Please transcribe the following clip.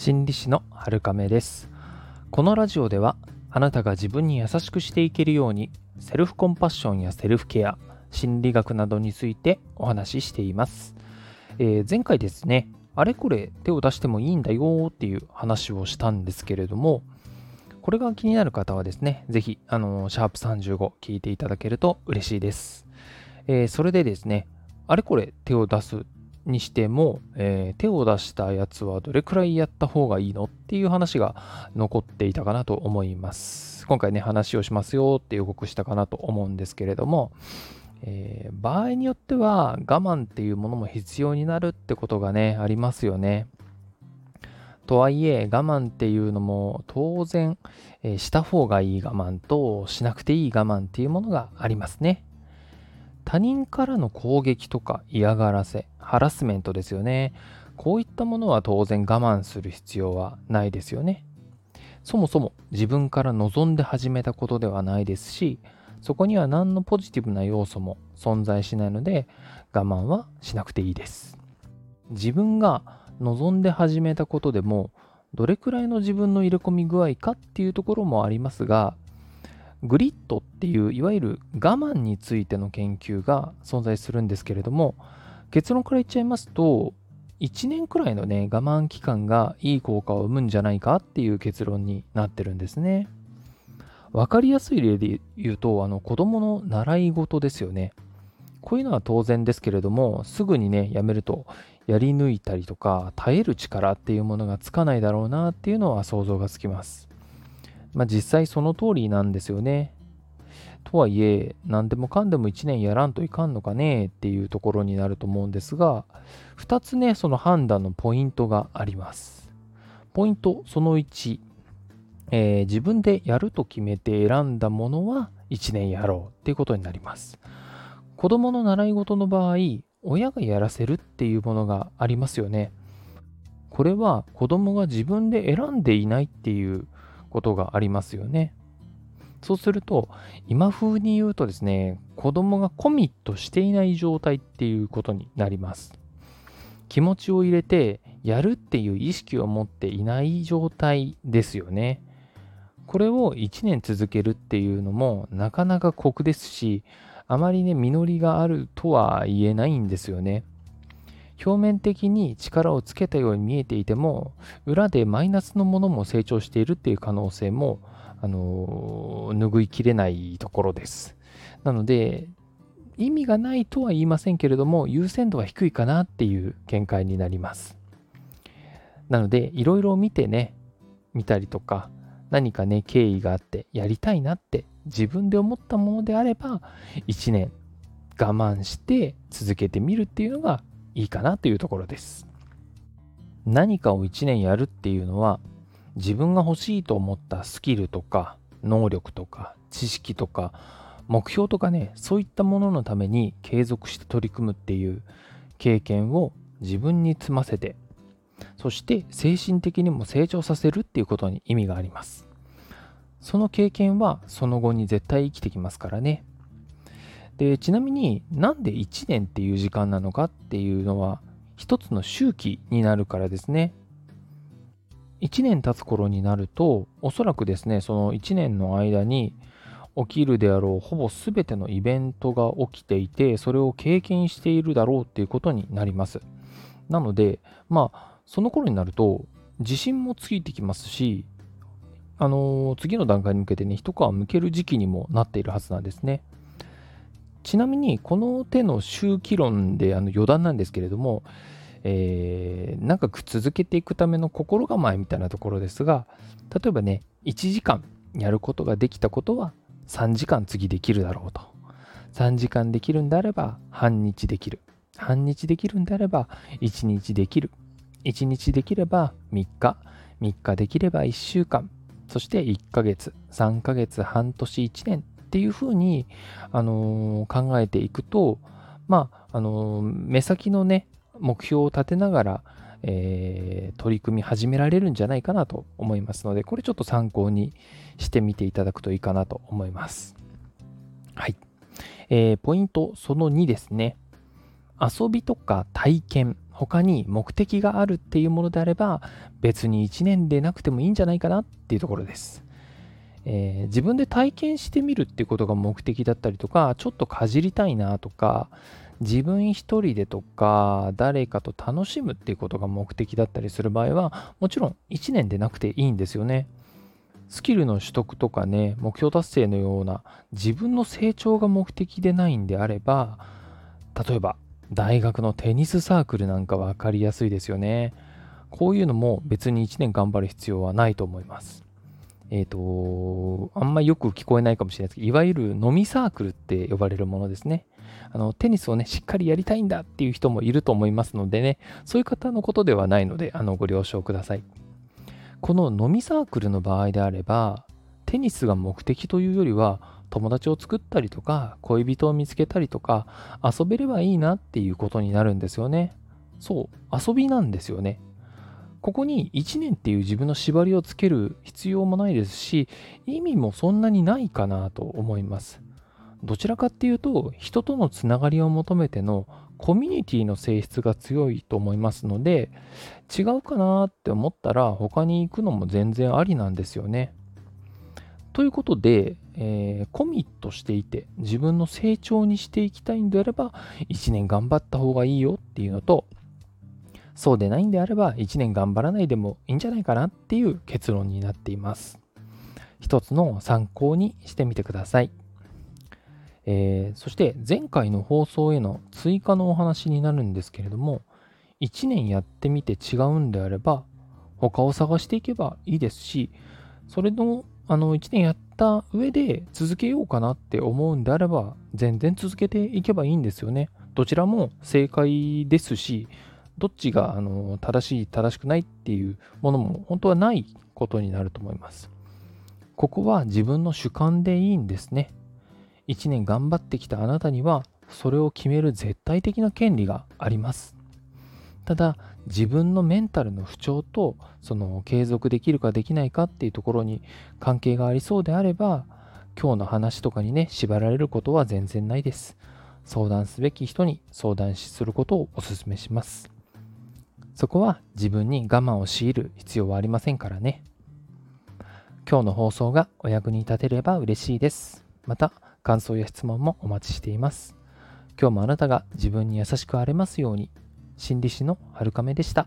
心理師の春亀ですこのラジオではあなたが自分に優しくしていけるようにセルフコンパッションやセルフケア心理学などについてお話ししています、えー、前回ですねあれこれ手を出してもいいんだよっていう話をしたんですけれどもこれが気になる方はですね、ぜひ、あのシャープ35聞いていただけると嬉しいです。えー、それでですね、あれこれ手を出すにしても、えー、手を出したやつはどれくらいやった方がいいのっていう話が残っていたかなと思います。今回ね、話をしますよって予告したかなと思うんですけれども、えー、場合によっては我慢っていうものも必要になるってことがね、ありますよね。とはいえ、我慢っていうのも当然、えー、した方がいい我慢としなくていい我慢っていうものがありますね。他人からの攻撃とか嫌がらせ、ハラスメントですよね。こういったものは当然我慢する必要はないですよね。そもそも自分から望んで始めたことではないですし、そこには何のポジティブな要素も存在しないので、我慢はしなくていいです。自分が望んで始めたことでも、どれくらいの自分の入れ込み具合かっていうところもありますが、グリッドっていういわゆる我慢についての研究が存在するんですけれども結論から言っちゃいますと1年くらいのね我慢期間がいい効果を生むんじゃないかっていう結論になってるんですね。分かりやすい例で言うとあの子供の習い事ですよね。こういうのは当然ですけれどもすぐにねやめるとやり抜いたりとか耐える力っていうものがつかないだろうなっていうのは想像がつきます。まあ、実際その通りなんですよね。とはいえ、何でもかんでも1年やらんといかんのかねっていうところになると思うんですが、2つね、その判断のポイントがあります。ポイントその1、えー、自分でやると決めて選んだものは1年やろうっていうことになります。子供の習い事の場合、親がやらせるっていうものがありますよね。これは子供が自分で選んでいないっていうことがありますよね。そうすると、今風に言うとですね、子供がコミットしていない状態っていうことになります。気持ちを入れて、やるっていう意識を持っていない状態ですよね。これを1年続けるっていうのもなかなか酷ですし、あまりね、実りがあるとは言えないんですよね。表面的に力をつけたように見えていても裏でマイナスのものも成長しているっていう可能性もあの拭いきれないところです。なので意味がないとは言いませんけれども優先度は低いかなっていう見解になります。なのでいろいろ見てね見たりとか何かね経緯があってやりたいなって自分で思ったものであれば1年我慢して続けてみるっていうのがいいかなというところです。何かを1年やるっていうのは自分が欲しいと思ったスキルとか能力とか知識とか目標とかねそういったもののために継続して取り組むっていう経験を自分に積ませてそして精神的にも成長させるっていうことに意味がありますその経験はその後に絶対生きてきますからねでちなみになんで1年っていう時間なのかっていうのは一つの周期になるからですね。1年経つ頃になるとおそらくですねその1年の間に起きるであろうほぼ全てのイベントが起きていてそれを経験しているだろうっていうことになります。なのでまあその頃になると自信もついてきますしあのー、次の段階に向けてね一皮むける時期にもなっているはずなんですね。ちなみにこの手の周期論であの余談なんですけれども、えー、長く続けていくための心構えみたいなところですが例えばね1時間やることができたことは3時間次できるだろうと。3時間できるんであれば半日できる。半日できるんであれば1日できる。1日できれば3日。3日できれば1週間。そして1ヶ月。3ヶ月半年1年。っていうふうに、あのー、考えていくと、まあ、あのー、目先のね、目標を立てながら、えー、取り組み始められるんじゃないかなと思いますので、これちょっと参考にしてみていただくといいかなと思います。はい。えー、ポイントその2ですね。遊びとか体験、他に目的があるっていうものであれば別に1年でなくてもいいんじゃないかなっていうところです。えー、自分で体験してみるっていうことが目的だったりとかちょっとかじりたいなとか自分一人でとか誰かと楽しむっていうことが目的だったりする場合はもちろん1年でなくていいんですよね。スキルの取得とかね目標達成のような自分の成長が目的でないんであれば例えば大学のテニスサークルなんか分かりやすいですよね。こういうのも別に1年頑張る必要はないと思います。えっ、ー、と、あんまりよく聞こえないかもしれないですけど、いわゆる飲みサークルって呼ばれるものですね。あの、テニスをね、しっかりやりたいんだっていう人もいると思いますのでね、そういう方のことではないので、あの、ご了承ください。この飲みサークルの場合であれば、テニスが目的というよりは、友達を作ったりとか、恋人を見つけたりとか、遊べればいいなっていうことになるんですよね。そう、遊びなんですよね。ここに1年っていう自分の縛りをつける必要もないですし、意味もそんなにないかなと思います。どちらかっていうと、人とのつながりを求めてのコミュニティの性質が強いと思いますので、違うかなって思ったら他に行くのも全然ありなんですよね。ということで、えー、コミットしていて自分の成長にしていきたいんであれば1年頑張った方がいいよっていうのとそうでないんであれば1年頑張らないでもいいんじゃないかなっていう結論になっています。一つの参考にしてみてください。えー、そして前回の放送への追加のお話になるんですけれども1年やってみて違うんであれば他を探していけばいいですしそれのあの1年やった上で続けようかなって思うんであれば全然続けていけばいいんですよね。どちらも正解ですしどっちがあの正しい正しくないっていうものも本当はないことになると思います。ここは自分の主観でいいんですね。1年頑張ってきたあなたにはそれを決める絶対的な権利があります。ただ自分のメンタルの不調とその継続できるかできないかっていうところに関係がありそうであれば今日の話とかにね縛られることは全然ないです。相談すべき人に相談することをお勧めします。そこは自分に我慢を強いる必要はありませんからね。今日の放送がお役に立てれば嬉しいです。また、感想や質問もお待ちしています。今日もあなたが自分に優しくあれますように。心理師の春亀でした。